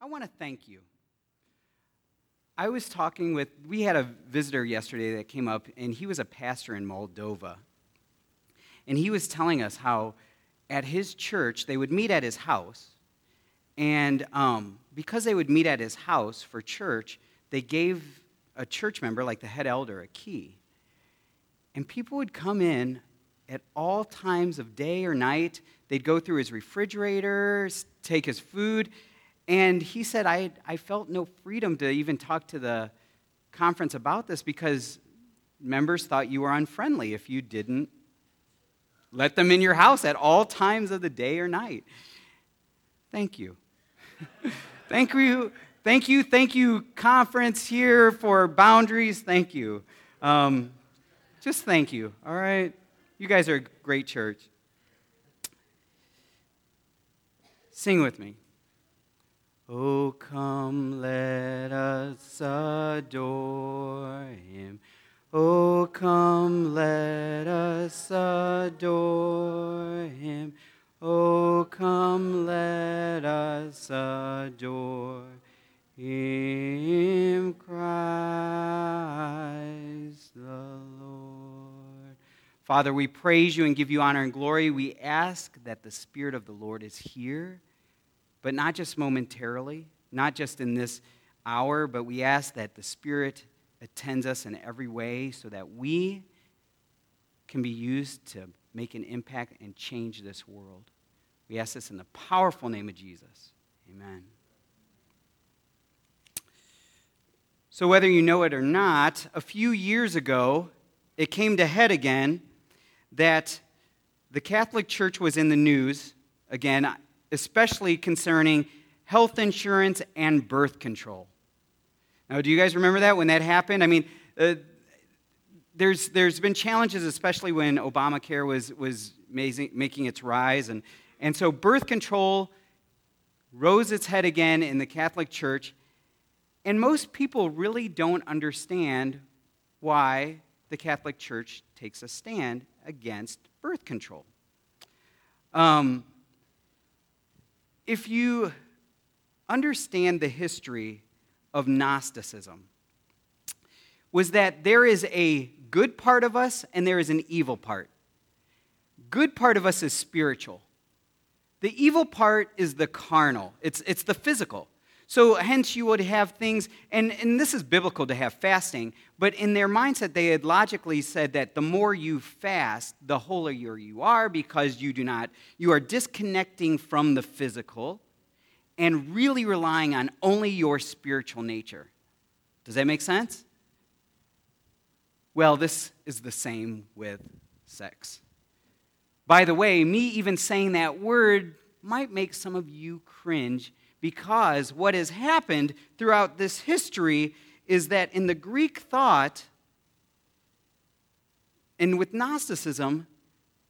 I want to thank you. I was talking with, we had a visitor yesterday that came up, and he was a pastor in Moldova. And he was telling us how at his church, they would meet at his house. And um, because they would meet at his house for church, they gave a church member, like the head elder, a key. And people would come in at all times of day or night. They'd go through his refrigerator, take his food. And he said, I, I felt no freedom to even talk to the conference about this because members thought you were unfriendly if you didn't let them in your house at all times of the day or night. Thank you. thank you. Thank you. Thank you, conference here for boundaries. Thank you. Um, just thank you. All right. You guys are a great church. Sing with me. Oh, come, let us adore him. Oh, come, let us adore him. Oh, come, let us adore him, Christ the Lord. Father, we praise you and give you honor and glory. We ask that the Spirit of the Lord is here, but not just momentarily, not just in this hour, but we ask that the Spirit attends us in every way so that we can be used to make an impact and change this world. We ask this in the powerful name of Jesus. Amen. So, whether you know it or not, a few years ago, it came to head again that the Catholic Church was in the news again, especially concerning health insurance and birth control. Now, do you guys remember that when that happened? I mean, uh, there's, there's been challenges, especially when Obamacare was, was making, making its rise. And, and so birth control rose its head again in the Catholic Church. And most people really don't understand why the Catholic Church takes a stand against birth control. Um, if you understand the history of Gnosticism, was that there is a good part of us and there is an evil part. Good part of us is spiritual. The evil part is the carnal, it's, it's the physical. So, hence, you would have things, and, and this is biblical to have fasting, but in their mindset, they had logically said that the more you fast, the holier you are because you do not, you are disconnecting from the physical and really relying on only your spiritual nature. Does that make sense? Well, this is the same with sex. By the way, me even saying that word might make some of you cringe because what has happened throughout this history is that in the Greek thought and with Gnosticism,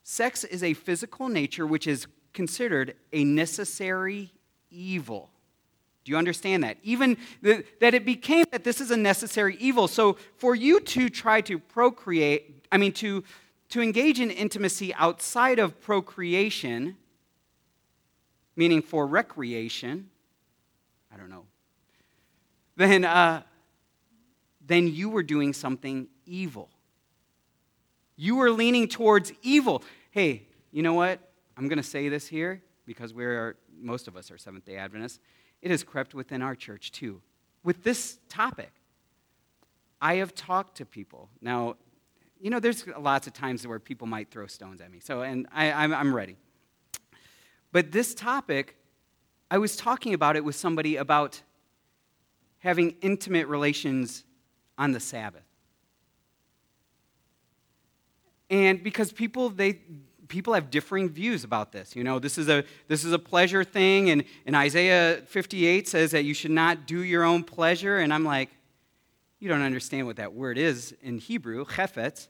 sex is a physical nature which is considered a necessary evil. Do you understand that? Even that it became that this is a necessary evil. So for you to try to procreate, I mean, to, to engage in intimacy outside of procreation, meaning for recreation, I don't know, then, uh, then you were doing something evil. You were leaning towards evil. Hey, you know what? I'm going to say this here because we're, most of us are Seventh day Adventists. It has crept within our church too. With this topic, I have talked to people. Now, you know, there's lots of times where people might throw stones at me. So, and I, I'm ready. But this topic, I was talking about it with somebody about having intimate relations on the Sabbath. And because people, they, people have differing views about this. You know, this is a, this is a pleasure thing, and, and Isaiah 58 says that you should not do your own pleasure. And I'm like, you don't understand what that word is in Hebrew, chefetz.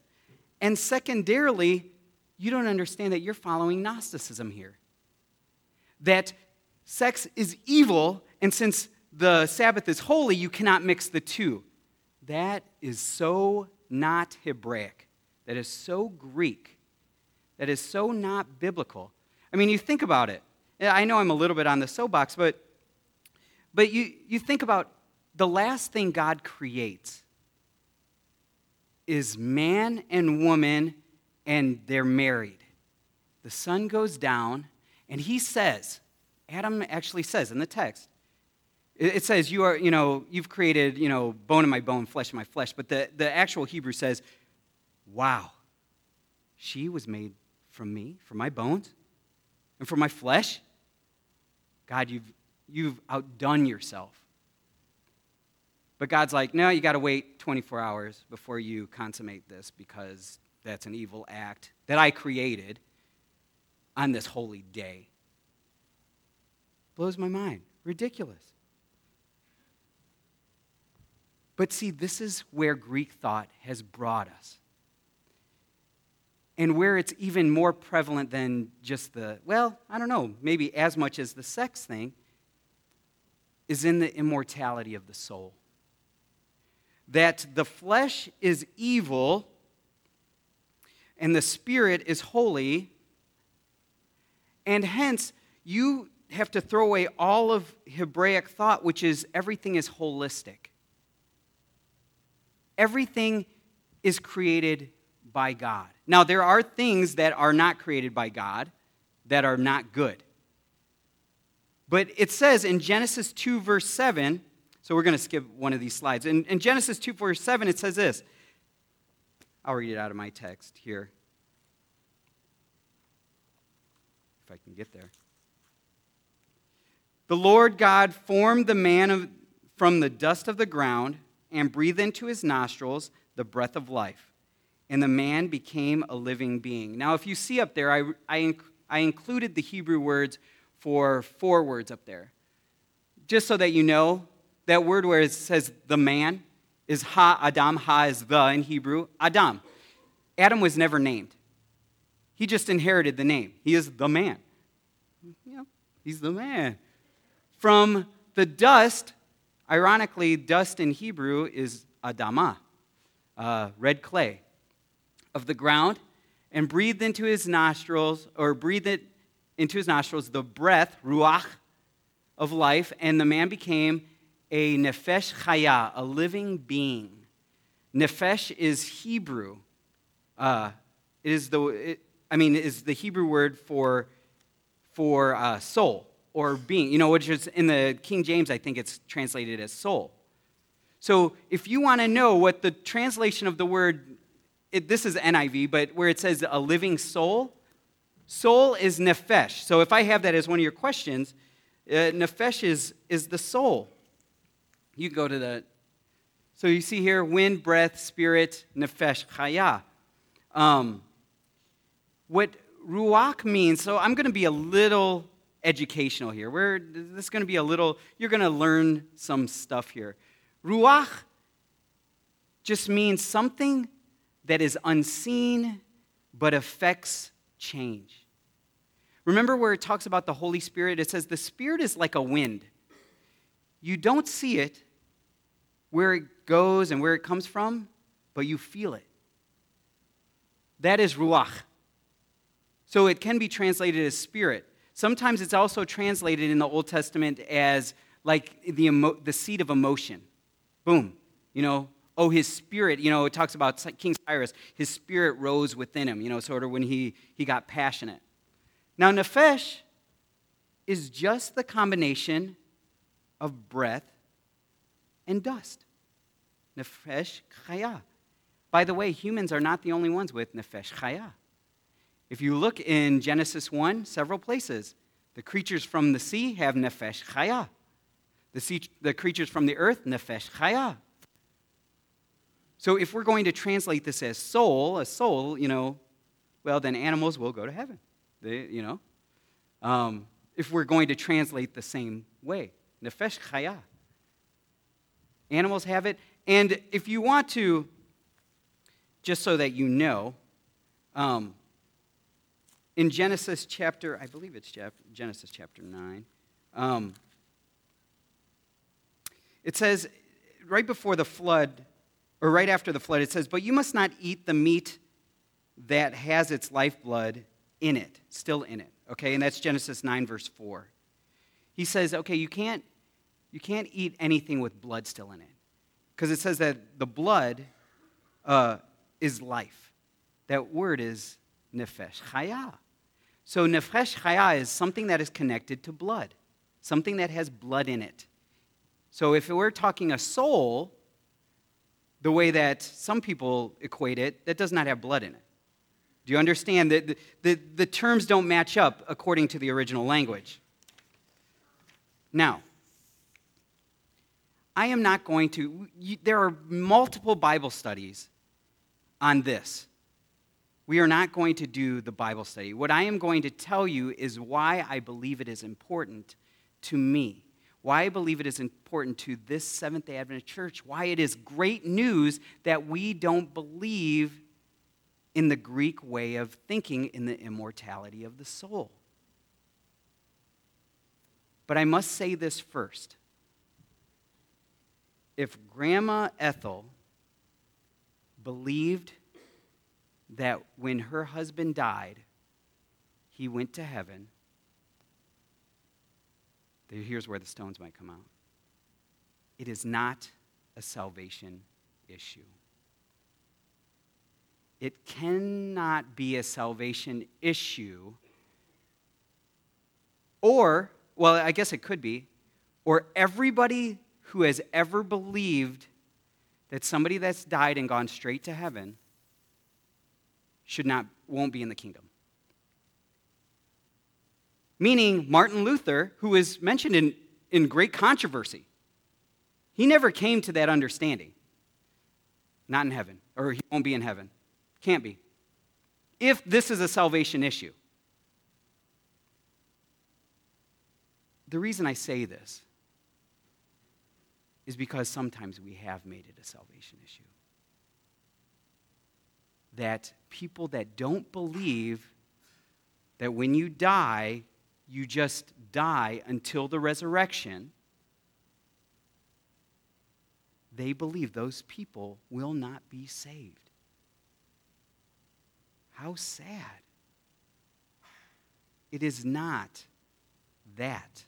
And secondarily, you don't understand that you're following Gnosticism here that sex is evil, and since the Sabbath is holy, you cannot mix the two. That is so not Hebraic. That is so Greek. That is so not biblical. I mean, you think about it. I know I'm a little bit on the soapbox, but, But you, you think about the last thing God creates is man and woman, and they're married. The sun goes down, and he says, Adam actually says in the text, it says, you are, you know, you've created, you know, bone of my bone, flesh of my flesh. But the, the actual Hebrew says, wow, she was made from me, from my bones, and from my flesh. God, you've, you've outdone yourself. But God's like, no, you got to wait 24 hours before you consummate this because that's an evil act that I created on this holy day. Blows my mind. Ridiculous. But see, this is where Greek thought has brought us. And where it's even more prevalent than just the, well, I don't know, maybe as much as the sex thing, is in the immortality of the soul. That the flesh is evil and the spirit is holy, and hence you have to throw away all of Hebraic thought, which is everything is holistic everything is created by God. Now, there are things that are not created by God that are not good. But it says in Genesis 2, verse 7, so we're going to skip one of these slides. In, in Genesis 2, verse 7, it says this. I'll read it out of my text here. If I can get there. The Lord God formed the man of, from the dust of the ground and breathed into his nostrils the breath of life. And the man became a living being. Now, if you see up there, I, I, I included the Hebrew words for four words up there. Just so that you know, that word where it says the man is ha Adam. Ha is the in Hebrew. Adam. Adam was never named. He just inherited the name. He is the man. Yeah, he's the man. From the dust, Ironically, dust in Hebrew is adama, uh, red clay, of the ground, and breathed into his nostrils, or breathed into his nostrils the breath, ruach, of life, and the man became a nefesh chaya, a living being. Nefesh is Hebrew. Uh, it is the, it, I mean, is the Hebrew word for, for uh, soul or being, you know, which is in the King James, I think it's translated as soul. So if you want to know what the translation of the word, it, this is NIV, but where it says a living soul, soul is nefesh. So if I have that as one of your questions, uh, nefesh is, is the soul. You go to the, so you see here wind, breath, spirit, nefesh, chaya. Um, what ruach means, so I'm going to be a little educational here. We're, this is going to be a little, you're going to learn some stuff here. Ruach just means something that is unseen but affects change. Remember where it talks about the Holy Spirit? It says the Spirit is like a wind. You don't see it where it goes and where it comes from, but you feel it. That is Ruach. So it can be translated as spirit. Sometimes it's also translated in the Old Testament as like the, emo- the seed of emotion. Boom. You know, oh, his spirit, you know, it talks about King Cyrus, his spirit rose within him, you know, sort of when he, he got passionate. Now, nephesh is just the combination of breath and dust. Nefesh chaya. By the way, humans are not the only ones with nefesh chaya. If you look in Genesis 1, several places, the creatures from the sea have nefesh chaya. The, sea, the creatures from the earth, nefesh chaya. So if we're going to translate this as soul, a soul, you know, well, then animals will go to heaven. They, you know, um, if we're going to translate the same way, nefesh chaya. Animals have it. And if you want to, just so that you know, um, in Genesis chapter, I believe it's Genesis chapter 9, um, it says, right before the flood, or right after the flood, it says, But you must not eat the meat that has its lifeblood in it, still in it. Okay, and that's Genesis 9, verse 4. He says, Okay, you can't You can't eat anything with blood still in it. Because it says that the blood uh, is life. That word is nefesh chaya. So nefesh chaya is something that is connected to blood, something that has blood in it. So if we're talking a soul, the way that some people equate it, that does not have blood in it. Do you understand that the, the, the terms don't match up according to the original language? Now, I am not going to, you, there are multiple Bible studies on this. We are not going to do the Bible study. What I am going to tell you is why I believe it is important to me, why I believe it is important to this Seventh day Adventist church, why it is great news that we don't believe in the Greek way of thinking in the immortality of the soul. But I must say this first. If Grandma Ethel believed that when her husband died, he went to heaven, here's where the stones might come out. It is not a salvation issue. It cannot be a salvation issue. Or, well, I guess it could be, or everybody who has ever believed that somebody that's died and gone straight to heaven should not won't be in the kingdom. Meaning Martin Luther, who is mentioned in, in great controversy, he never came to that understanding. Not in heaven, or he won't be in heaven. Can't be. If this is a salvation issue. The reason I say this is because sometimes we have made it a salvation issue. That people that don't believe that when you die, you just die until the resurrection, they believe those people will not be saved. How sad. It is not that.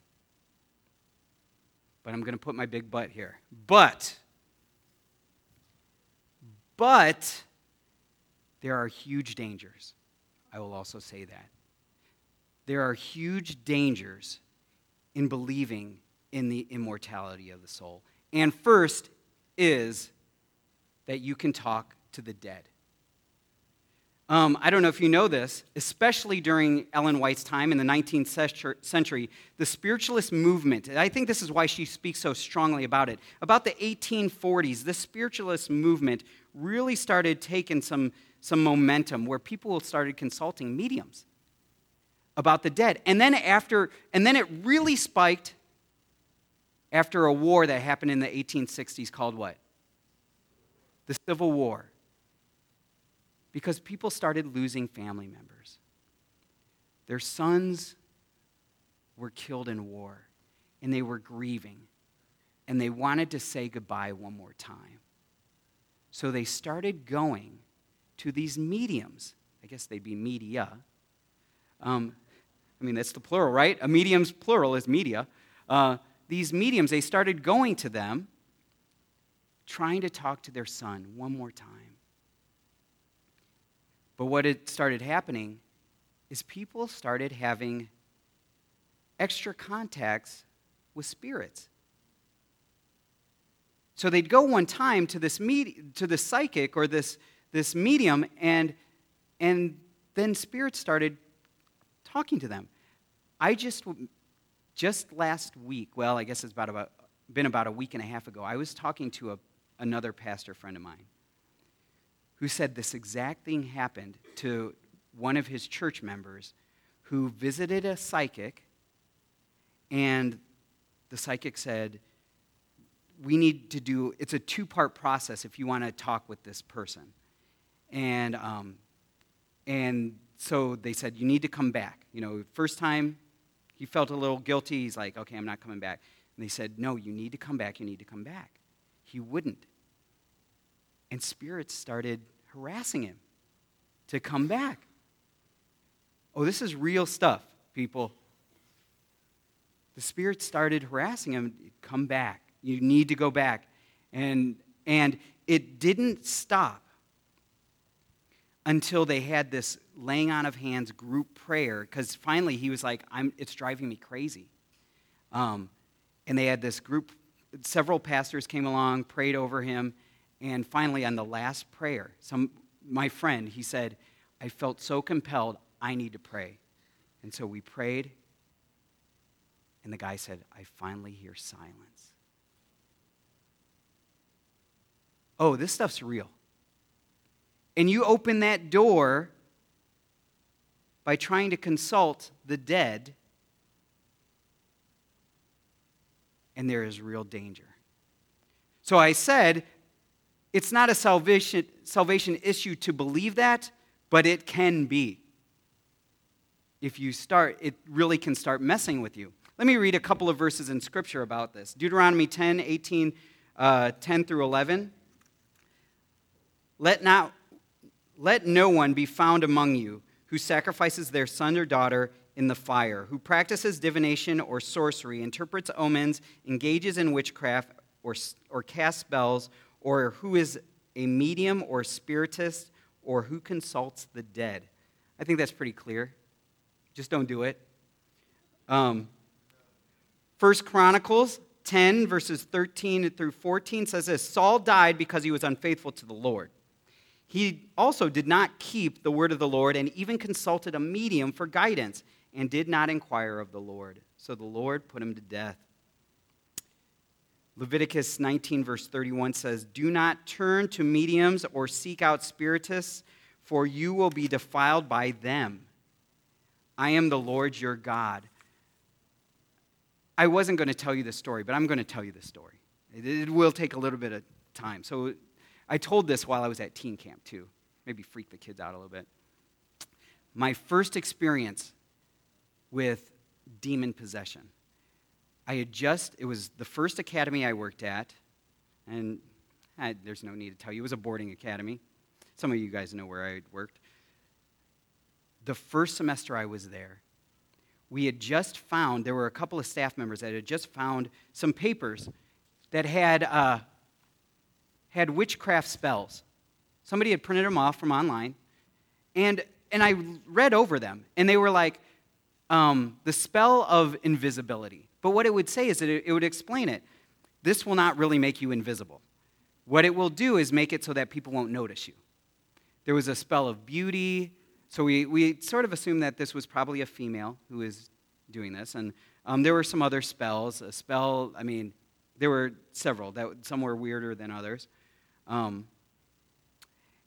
But I'm going to put my big butt here. But, but, there are huge dangers. I will also say that. There are huge dangers in believing in the immortality of the soul. And first is that you can talk to the dead. Um, I don't know if you know this, especially during Ellen White's time in the 19th century, the spiritualist movement, I think this is why she speaks so strongly about it. About the 1840s, the spiritualist movement really started taking some, some momentum where people started consulting mediums about the dead. And then after, and then it really spiked after a war that happened in the 1860s called what? The Civil War because people started losing family members. Their sons were killed in war, and they were grieving, and they wanted to say goodbye one more time. So they started going to these mediums. I guess they'd be media. Um, I mean, that's the plural, right? A medium's plural is media. Uh, these mediums, they started going to them, trying to talk to their son one more time. But what had started happening is people started having extra contacts with spirits. So they'd go one time to this med- to the psychic or this, this medium, and, and then spirits started talking to them. I just, just last week, well, I guess it's about, about, been about a week and a half ago, I was talking to a, another pastor friend of mine who said this exact thing happened to one of his church members who visited a psychic, and the psychic said, We need to do, it's a two part process if you want to talk with this person. And, um, and so they said, You need to come back. You know, first time he felt a little guilty. He's like, Okay, I'm not coming back. And they said, No, you need to come back. You need to come back. He wouldn't. And spirits started harassing him to come back. Oh, this is real stuff, people. the Spirit started harassing him come back. You need to go back. And, and it didn't stop until they had this laying on of hands group prayer because finally he was like, I'm, it's driving me crazy. Um, and they had this group, several pastors came along, prayed over him, and finally on the last prayer, some, my friend, he said, I felt so compelled, I need to pray. And so we prayed, and the guy said, I finally hear silence. Oh, this stuff's real. And you open that door by trying to consult the dead, and there is real danger. So I said, it's not a salvation, salvation issue to believe that, but it can be. If you start, it really can start messing with you. Let me read a couple of verses in Scripture about this Deuteronomy 10, 18, uh, 10 through 11. Let not let no one be found among you who sacrifices their son or daughter in the fire, who practices divination or sorcery, interprets omens, engages in witchcraft, or, or casts spells, or who is a medium or spiritist, or who consults the dead. I think that's pretty clear. Just don't do it. Um, First Chronicles 10, verses 13 through 14 says this Saul died because he was unfaithful to the Lord. He also did not keep the word of the Lord and even consulted a medium for guidance and did not inquire of the Lord. So the Lord put him to death. Leviticus 19, verse 31 says, Do not turn to mediums or seek out spiritists, for you will be defiled by them. I am the Lord your God. I wasn't going to tell you the story, but I'm going to tell you the story. It will take a little bit of time. So I told this while I was at teen camp, too. Maybe freak the kids out a little bit. My first experience with demon possession. I had just, it was the first academy I worked at, and I, there's no need to tell you, it was a boarding academy. Some of you guys know where I worked. The first semester I was there, we had just found, there were a couple of staff members that had just found some papers that had uh, had witchcraft spells. Somebody had printed them off from online, and, and I read over them, and they were like um, the spell of invisibility. But what it would say is that it, it would explain it. This will not really make you invisible. What it will do is make it so that people won't notice you. There was a spell of beauty, so we, we sort of assumed that this was probably a female who is doing this. And um, there were some other spells. A spell, I mean, there were several. That some were weirder than others. Um,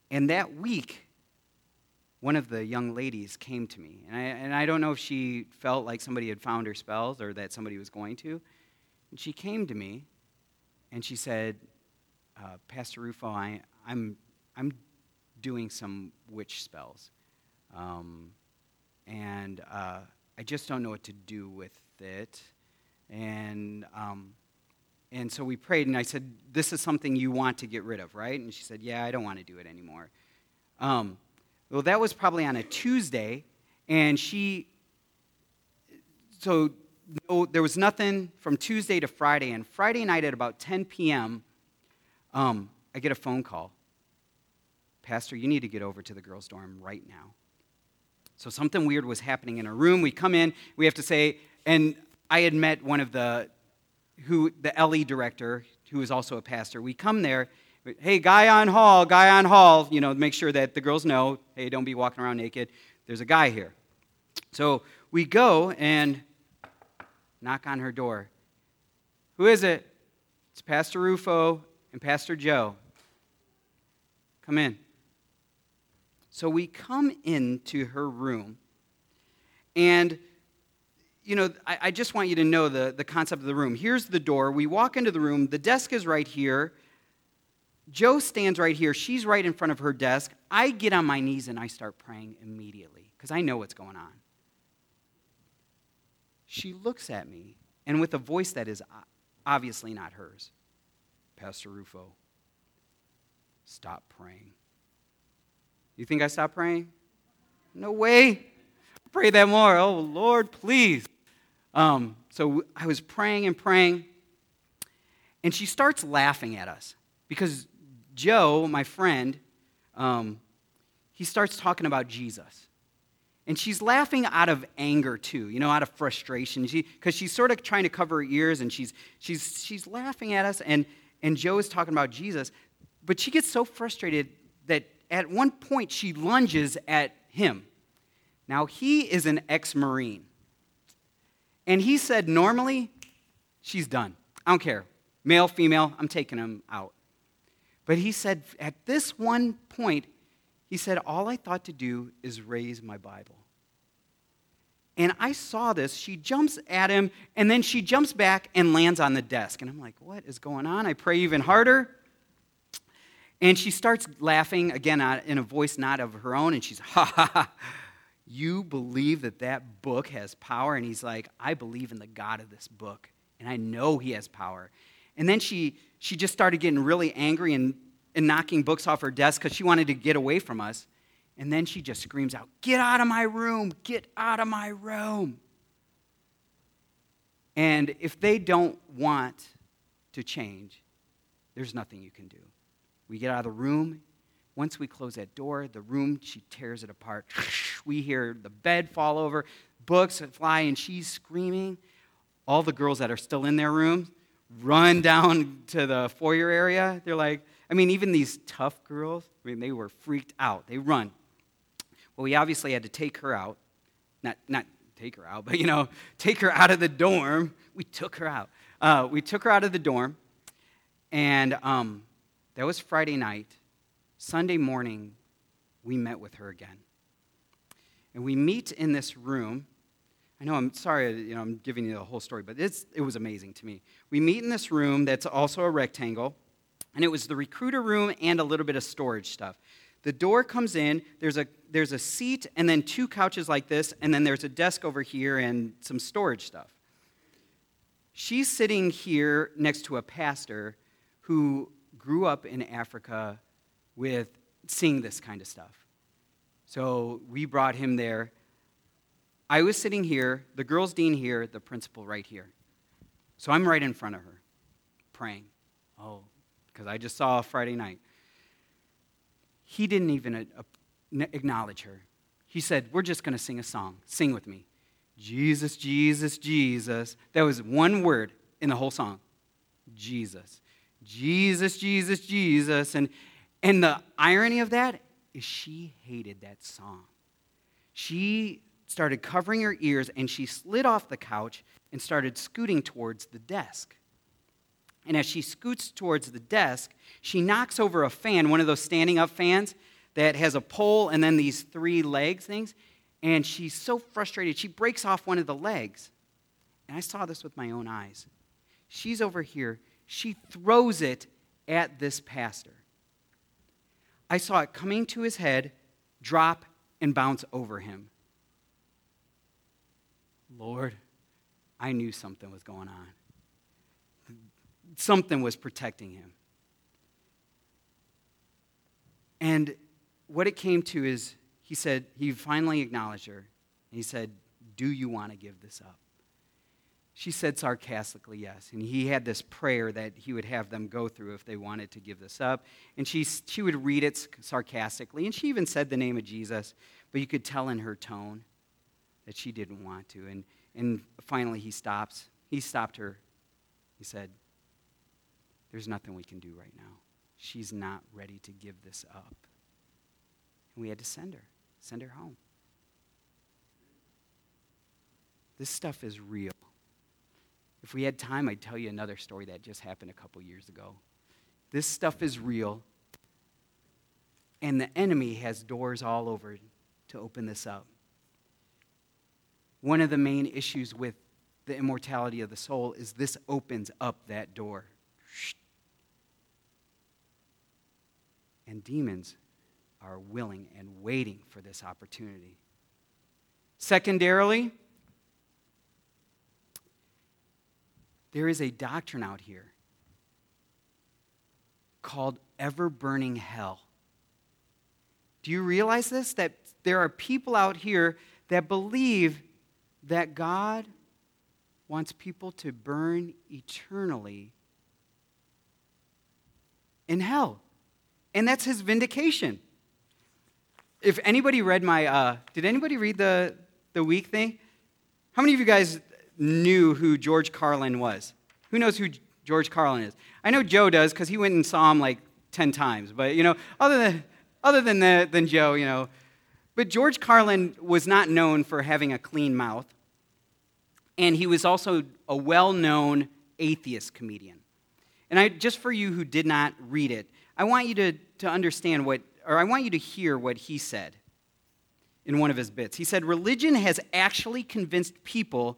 and that week, one of the young ladies came to me. And I, and I don't know if she felt like somebody had found her spells or that somebody was going to. And she came to me and she said, uh, Pastor Rufo, I, I'm, I'm doing some witch spells. Um, and uh, I just don't know what to do with it. And um, and so we prayed, and I said, This is something you want to get rid of, right? And she said, Yeah, I don't want to do it anymore. Um, well, that was probably on a Tuesday, and she, so no, there was nothing from Tuesday to Friday. And Friday night at about 10 p.m., um, I get a phone call. Pastor, you need to get over to the girls' dorm right now. So something weird was happening in a room. We come in, we have to say, and I had met one of the who the LE director, who is also a pastor, we come there. Hey, guy on hall, guy on hall, you know, make sure that the girls know, hey, don't be walking around naked. There's a guy here. So we go and knock on her door. Who is it? It's Pastor Rufo and Pastor Joe. Come in. So we come into her room, and you know, I, I, just want you to know the, the concept of the room. Here's the door. We walk into the room. The desk is right here. Joe stands right here. She's right in front of her desk. I get on my knees and I start praying immediately because I know what's going on. She looks at me and with a voice that is obviously not hers Pastor Rufo, stop praying. You think I stopped praying? No way. Pray that more. Oh, Lord, please. Um, so I was praying and praying, and she starts laughing at us because Joe, my friend, um, he starts talking about Jesus. And she's laughing out of anger too, you know, out of frustration. Because she, she's sort of trying to cover her ears and she's, she's, she's laughing at us. And, and Joe is talking about Jesus. But she gets so frustrated that at one point she lunges at him. Now, he is an ex Marine. And he said, normally, she's done. I don't care. Male, female, I'm taking him out. But he said, at this one point, he said, All I thought to do is raise my Bible. And I saw this. She jumps at him, and then she jumps back and lands on the desk. And I'm like, What is going on? I pray even harder. And she starts laughing, again, uh, in a voice not of her own, and she's, Ha ha ha. You believe that that book has power? And he's like, I believe in the God of this book, and I know he has power. And then she, she just started getting really angry and, and knocking books off her desk because she wanted to get away from us. And then she just screams out, Get out of my room! Get out of my room! And if they don't want to change, there's nothing you can do. We get out of the room. Once we close that door, the room, she tears it apart. We hear the bed fall over, books fly, and she's screaming. All the girls that are still in their room run down to the foyer area. They're like, I mean, even these tough girls, I mean, they were freaked out. They run. Well, we obviously had to take her out. Not, not take her out, but, you know, take her out of the dorm. We took her out. Uh, we took her out of the dorm, and um, that was Friday night. Sunday morning, we met with her again. And we meet in this room. I know I'm sorry, you know, I'm giving you the whole story, but it's, it was amazing to me. We meet in this room that's also a rectangle, and it was the recruiter room and a little bit of storage stuff. The door comes in, there's a, there's a seat, and then two couches like this, and then there's a desk over here and some storage stuff. She's sitting here next to a pastor who grew up in Africa with seeing this kind of stuff. So we brought him there. I was sitting here, the girls' dean here, the principal right here. So I'm right in front of her, praying. Oh, because I just saw Friday night. He didn't even uh, acknowledge her. He said, We're just going to sing a song. Sing with me. Jesus, Jesus, Jesus. That was one word in the whole song. Jesus. Jesus, Jesus, Jesus. And, and the irony of that is she hated that song. She started covering her ears and she slid off the couch and started scooting towards the desk. And as she scoots towards the desk, she knocks over a fan, one of those standing up fans that has a pole and then these three legs things. And she's so frustrated, she breaks off one of the legs. And I saw this with my own eyes. She's over here, she throws it at this pastor. I saw it coming to his head, drop, and bounce over him. Lord, I knew something was going on. Something was protecting him. And what it came to is he said, he finally acknowledged her. And he said, Do you want to give this up? She said sarcastically, yes. And he had this prayer that he would have them go through if they wanted to give this up. And she, she would read it sarcastically. And she even said the name of Jesus, but you could tell in her tone that she didn't want to. And, and finally, he stops. He stopped her. He said, There's nothing we can do right now. She's not ready to give this up. And we had to send her, send her home. This stuff is real. If we had time, I'd tell you another story that just happened a couple years ago. This stuff is real, and the enemy has doors all over to open this up. One of the main issues with the immortality of the soul is this opens up that door. And demons are willing and waiting for this opportunity. Secondarily, There is a doctrine out here called ever burning hell. Do you realize this? That there are people out here that believe that God wants people to burn eternally in hell. And that's his vindication. If anybody read my, uh, did anybody read the, the week thing? How many of you guys knew who George Carlin was? Who knows who George Carlin is? I know Joe does because he went and saw him like 10 times. But, you know, other than, other than, the, than Joe, you know. But George Carlin was not known for having a clean mouth. And he was also a well known atheist comedian. And I, just for you who did not read it, I want you to, to understand what, or I want you to hear what he said in one of his bits. He said, Religion has actually convinced people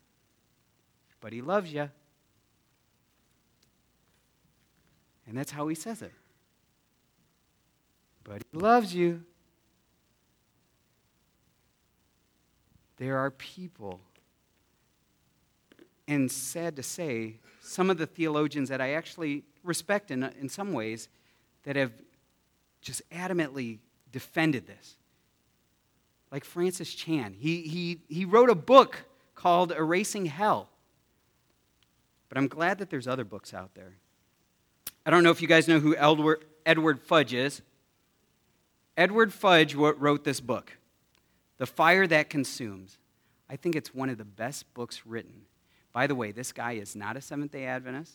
But he loves you. And that's how he says it. But he loves you. There are people, and sad to say, some of the theologians that I actually respect in, in some ways that have just adamantly defended this like Francis Chan. He, he, he wrote a book called Erasing Hell. But I'm glad that there's other books out there. I don't know if you guys know who Edward, Fudge is. Edward Fudge wrote this book, The Fire That Consumes. I think it's one of the best books written. By the way, this guy is not a Seventh day Adventist.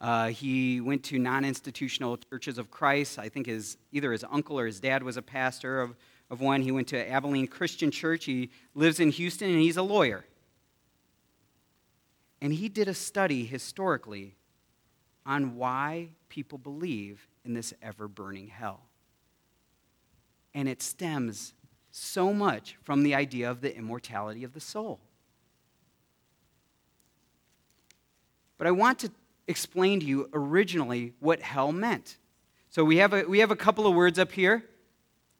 Uh, he went to non institutional churches of Christ. I think his, either his uncle or his dad was a pastor of of one. He went to Abilene Christian Church. He lives in Houston and he's a lawyer. And he did a study historically on why people believe in this ever burning hell. And it stems so much from the idea of the immortality of the soul. But I want to explain to you originally what hell meant. So we have a, we have a couple of words up here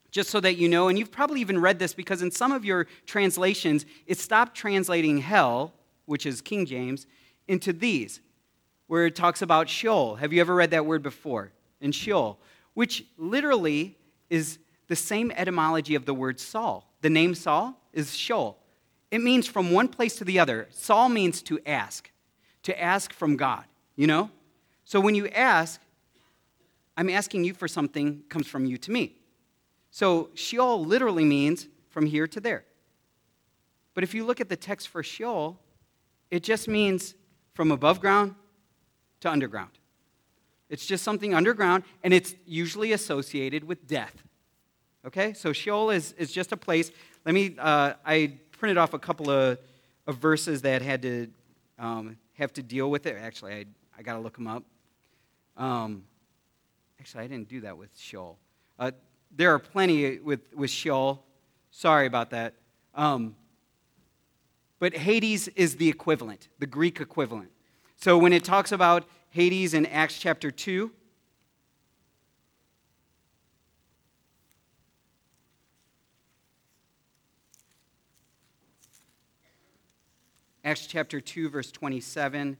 just so that you know, and you've probably even read this because in some of your translations, it stopped translating hell, which is King James, into these, where it talks about Sheol. Have you ever read that word before? In Sheol, which literally is the same etymology of the word Saul. The name Saul is Sheol. It means from one place to the other. Saul means to ask, to ask from God, you know? So when you ask, I'm asking you for something comes from you to me. So Sheol literally means from here to there. But if you look at the text for Sheol, it just means from above ground to underground. It's just something underground, and it's usually associated with death. Okay? So Sheol is, is just a place. Let me, uh, I printed off a couple of, of verses that had to um, have to deal with it. Actually, I, I got to look them up. Um, actually, I didn't do that with Sheol. Uh, there are plenty with, with Sheol. Sorry about that. Um, but Hades is the equivalent, the Greek equivalent. So when it talks about Hades in Acts chapter 2, Acts chapter 2, verse 27.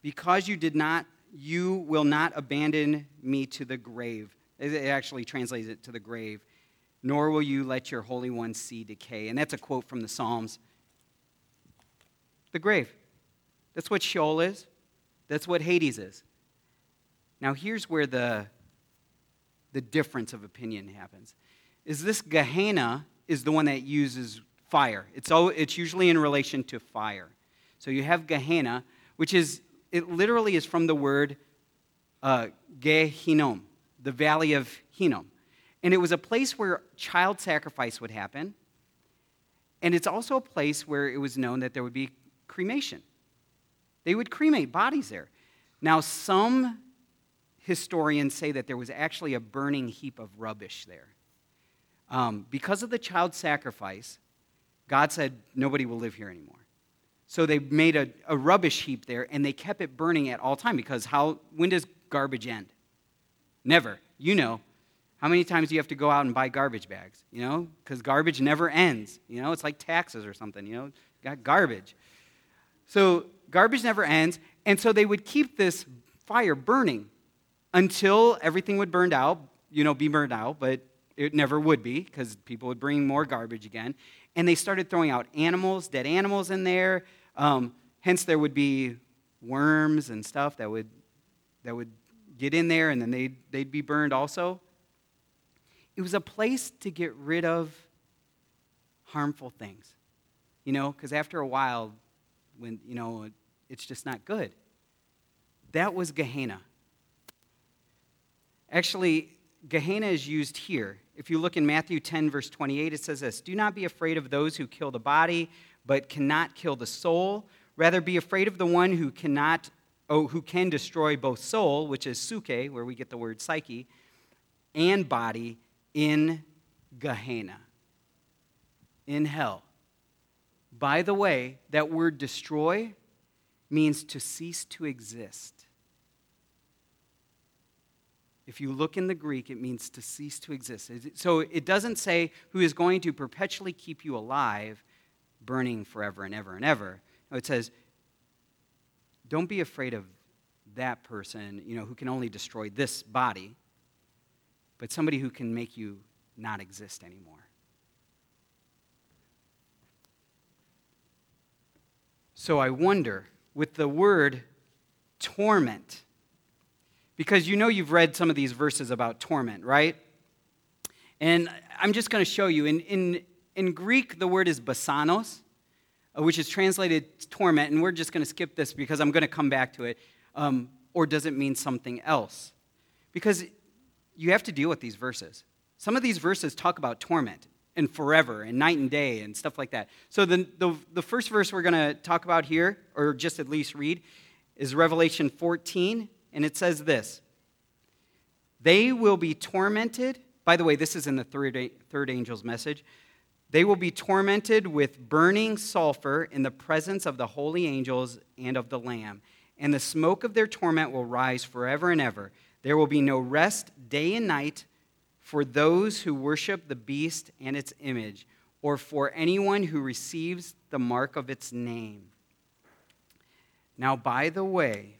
Because you did not you will not abandon me to the grave. It actually translates it to the grave. Nor will you let your Holy One see decay. And that's a quote from the Psalms. The grave. That's what Sheol is. That's what Hades is. Now, here's where the, the difference of opinion happens. Is this Gehenna is the one that uses fire. It's, all, it's usually in relation to fire. So you have Gehenna, which is it literally is from the word uh, Gehinnom, the valley of Hinnom. And it was a place where child sacrifice would happen. And it's also a place where it was known that there would be cremation. They would cremate bodies there. Now, some historians say that there was actually a burning heap of rubbish there. Um, because of the child sacrifice, God said, nobody will live here anymore. So they made a, a rubbish heap there and they kept it burning at all time because how when does garbage end? Never. You know. How many times do you have to go out and buy garbage bags? You know, because garbage never ends. You know, it's like taxes or something. You know, got garbage. So garbage never ends, and so they would keep this fire burning until everything would burn out. You know, be burned out, but it never would be because people would bring more garbage again. And they started throwing out animals, dead animals in there. Um, hence, there would be worms and stuff that would, that would get in there and then they'd, they'd be burned also. It was a place to get rid of harmful things, you know, because after a while, when, you know, it's just not good. That was Gehenna. Actually, Gehenna is used here. If you look in Matthew 10, verse 28, it says this Do not be afraid of those who kill the body, but cannot kill the soul. Rather, be afraid of the one who cannot, oh, who can destroy both soul, which is suke, where we get the word psyche, and body in Gehenna, in hell. By the way, that word destroy means to cease to exist. If you look in the Greek, it means to cease to exist. So it doesn't say who is going to perpetually keep you alive burning forever and ever and ever. No, it says, don't be afraid of that person, you know, who can only destroy this body, but somebody who can make you not exist anymore. So I wonder, with the word torment, because you know you've read some of these verses about torment, right? And I'm just going to show you. In, in, in Greek, the word is basanos, uh, which is translated torment, and we're just going to skip this because I'm going to come back to it. Um, or does it mean something else? Because you have to deal with these verses. Some of these verses talk about torment and forever and night and day and stuff like that. So the, the, the first verse we're going to talk about here, or just at least read, is Revelation 14, and it says this They will be tormented. By the way, this is in the third, third angel's message. They will be tormented with burning sulfur in the presence of the holy angels and of the Lamb. And the smoke of their torment will rise forever and ever. There will be no rest day and night for those who worship the beast and its image, or for anyone who receives the mark of its name. Now, by the way,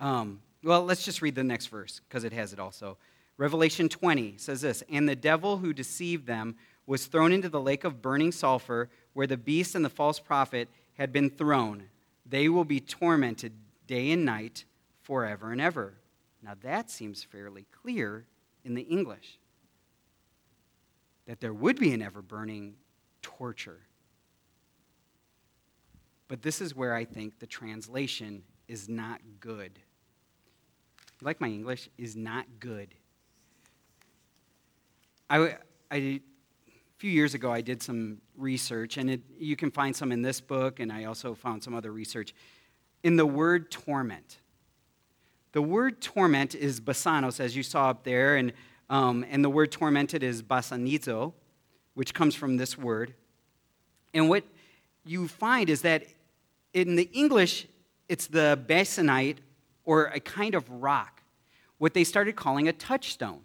um, well, let's just read the next verse because it has it also. Revelation 20 says this And the devil who deceived them was thrown into the lake of burning sulfur, where the beast and the false prophet had been thrown. They will be tormented day and night forever and ever. Now, that seems fairly clear in the English that there would be an ever burning torture. But this is where I think the translation is not good. like my English? Is not good. I, I a few years ago, I did some research, and it, you can find some in this book, and I also found some other research. In the word torment, the word torment is basanos, as you saw up there, and, um, and the word tormented is basanizo, which comes from this word. And what you find is that in the English, it's the basanite, or a kind of rock, what they started calling a touchstone.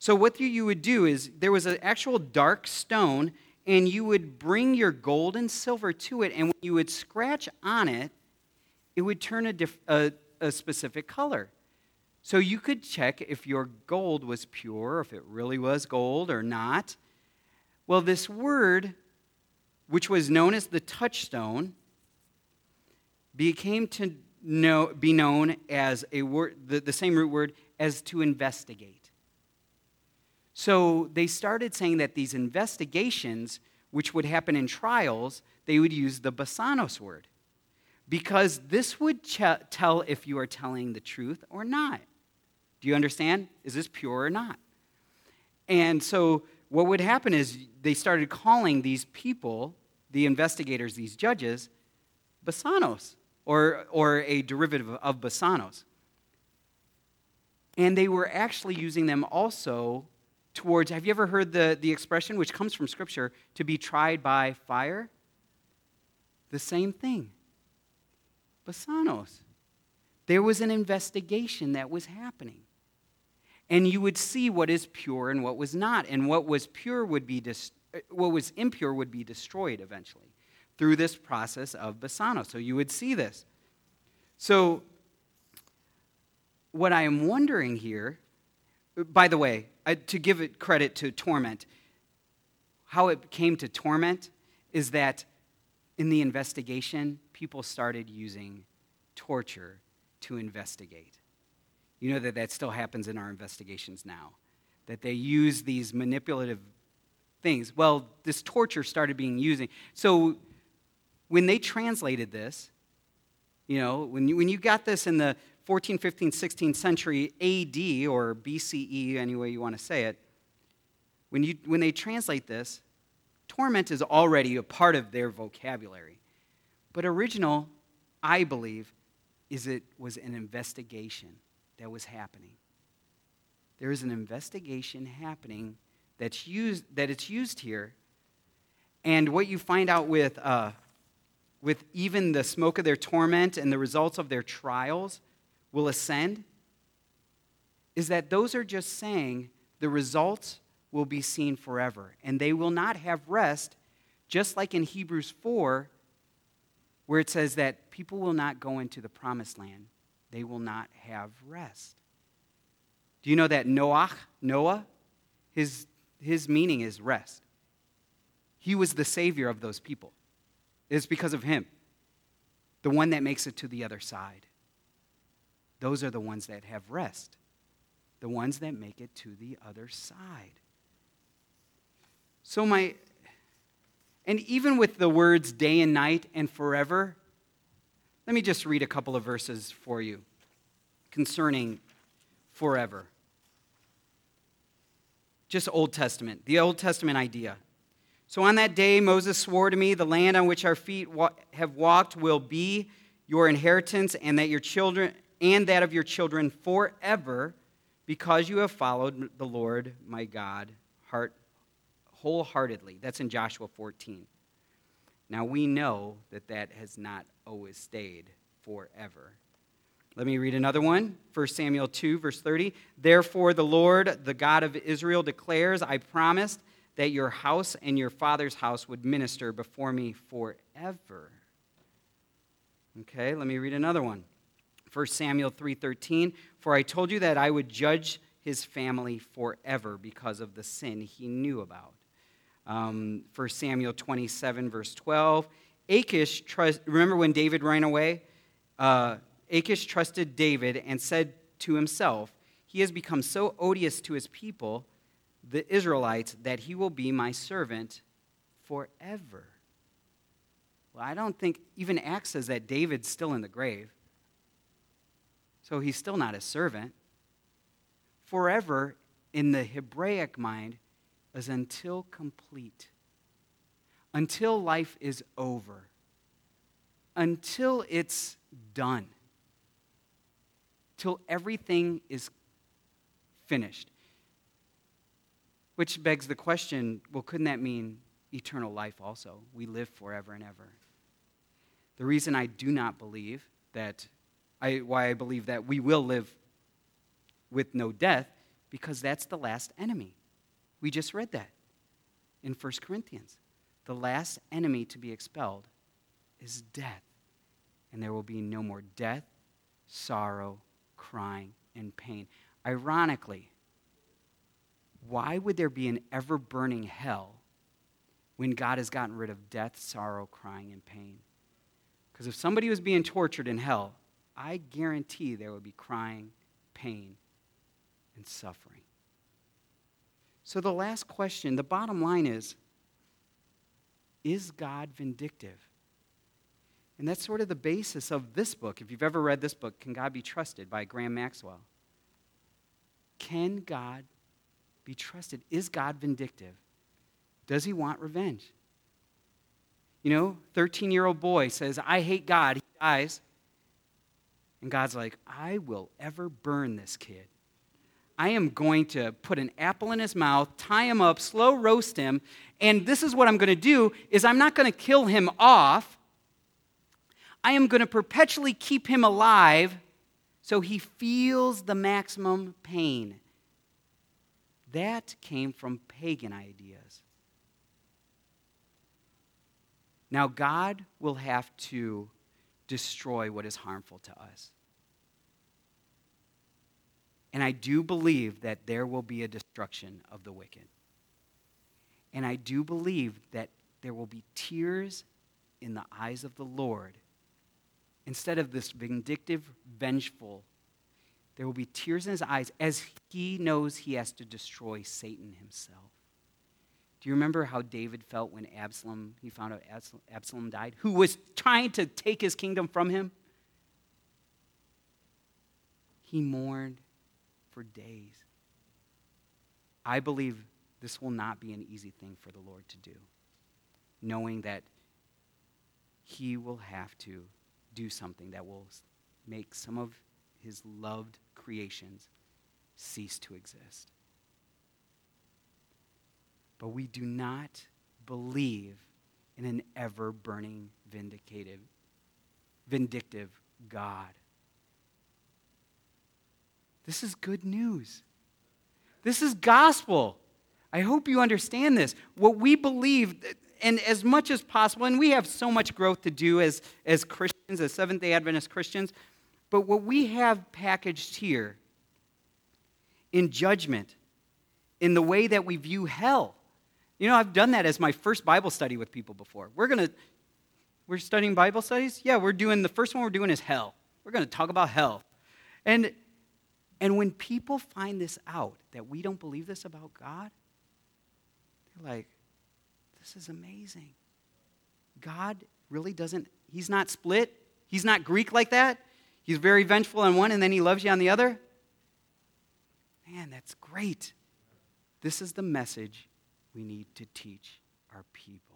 So, what you would do is there was an actual dark stone, and you would bring your gold and silver to it, and when you would scratch on it, it would turn a, diff- a, a specific color. So, you could check if your gold was pure, if it really was gold or not. Well, this word, which was known as the touchstone, became to know, be known as a word, the, the same root word as to investigate. So they started saying that these investigations, which would happen in trials, they would use the basanos word because this would ch- tell if you are telling the truth or not. Do you understand? Is this pure or not? And so what would happen is they started calling these people, the investigators, these judges, basanos or, or a derivative of basanos. And they were actually using them also towards, have you ever heard the, the expression, which comes from Scripture, to be tried by fire? the same thing. Basanos. There was an investigation that was happening. And you would see what is pure and what was not. And what was pure would be dis- what was impure would be destroyed eventually through this process of Basano. So you would see this. So what I am wondering here, by the way, to give it credit to torment, how it came to torment is that in the investigation, people started using torture to investigate. You know that that still happens in our investigations now, that they use these manipulative things. Well, this torture started being used. So when they translated this, you know, when you, when you got this in the 14, 15, 16th century AD or BCE, any way you want to say it, when, you, when they translate this, torment is already a part of their vocabulary. But original, I believe, is it was an investigation that was happening. There is an investigation happening that's used, that it's used here. And what you find out with, uh, with even the smoke of their torment and the results of their trials will ascend is that those are just saying the results will be seen forever and they will not have rest, just like in Hebrews 4, where it says that people will not go into the promised land, they will not have rest. Do you know that Noah, Noah, his his meaning is rest. He was the savior of those people. It's because of him, the one that makes it to the other side. Those are the ones that have rest, the ones that make it to the other side. So, my, and even with the words day and night and forever, let me just read a couple of verses for you concerning forever just Old Testament, the Old Testament idea. So on that day, Moses swore to me, the land on which our feet wa- have walked will be your inheritance, and that your children and that of your children forever, because you have followed the Lord my God heart wholeheartedly. That's in Joshua 14. Now we know that that has not always stayed forever. Let me read another one. 1 Samuel 2, verse 30. Therefore, the Lord, the God of Israel, declares, I promised that your house and your father's house would minister before me forever. Okay, let me read another one. 1 Samuel 3:13 For I told you that I would judge his family forever because of the sin he knew about. Um, 1 Samuel 27 verse 12 Achish trust, remember when David ran away uh, Achish trusted David and said to himself, He has become so odious to his people, the Israelites, that he will be my servant forever. Well, I don't think, even Acts says that David's still in the grave. So he's still not a servant. Forever, in the Hebraic mind, is until complete, until life is over, until it's done till everything is finished. Which begs the question well, couldn't that mean eternal life also? We live forever and ever. The reason I do not believe that, I, why I believe that we will live with no death, because that's the last enemy. We just read that in 1 Corinthians. The last enemy to be expelled is death. And there will be no more death, sorrow, crying, and pain. Ironically, why would there be an ever burning hell when God has gotten rid of death, sorrow, crying, and pain? Because if somebody was being tortured in hell, I guarantee there would be crying, pain, and suffering. So, the last question, the bottom line is Is God vindictive? And that's sort of the basis of this book. If you've ever read this book, Can God Be Trusted by Graham Maxwell? Can God be trusted? Is God vindictive? Does he want revenge? You know, 13 year old boy says, I hate God. He dies. And God's like, I will ever burn this kid. I am going to put an apple in his mouth, tie him up, slow roast him, and this is what I'm going to do is I'm not going to kill him off. I am going to perpetually keep him alive so he feels the maximum pain. That came from pagan ideas. Now, God will have to destroy what is harmful to us. And I do believe that there will be a destruction of the wicked. And I do believe that there will be tears in the eyes of the Lord. Instead of this vindictive, vengeful, there will be tears in his eyes as he knows he has to destroy Satan himself. Do you remember how David felt when Absalom, he found out Absalom died, who was trying to take his kingdom from him? He mourned for days. I believe this will not be an easy thing for the Lord to do, knowing that he will have to do something that will make some of his loved creations cease to exist. But we do not believe in an ever burning, vindicative, vindictive God. This is good news. This is gospel. I hope you understand this. What we believe, and as much as possible, and we have so much growth to do as, as Christians, as Seventh day Adventist Christians, but what we have packaged here in judgment, in the way that we view hell. You know, I've done that as my first Bible study with people before. We're going to, we're studying Bible studies? Yeah, we're doing, the first one we're doing is hell. We're going to talk about hell. And and when people find this out, that we don't believe this about God, they're like, this is amazing. God really doesn't, he's not split. He's not Greek like that. He's very vengeful on one and then he loves you on the other. Man, that's great. This is the message we need to teach our people.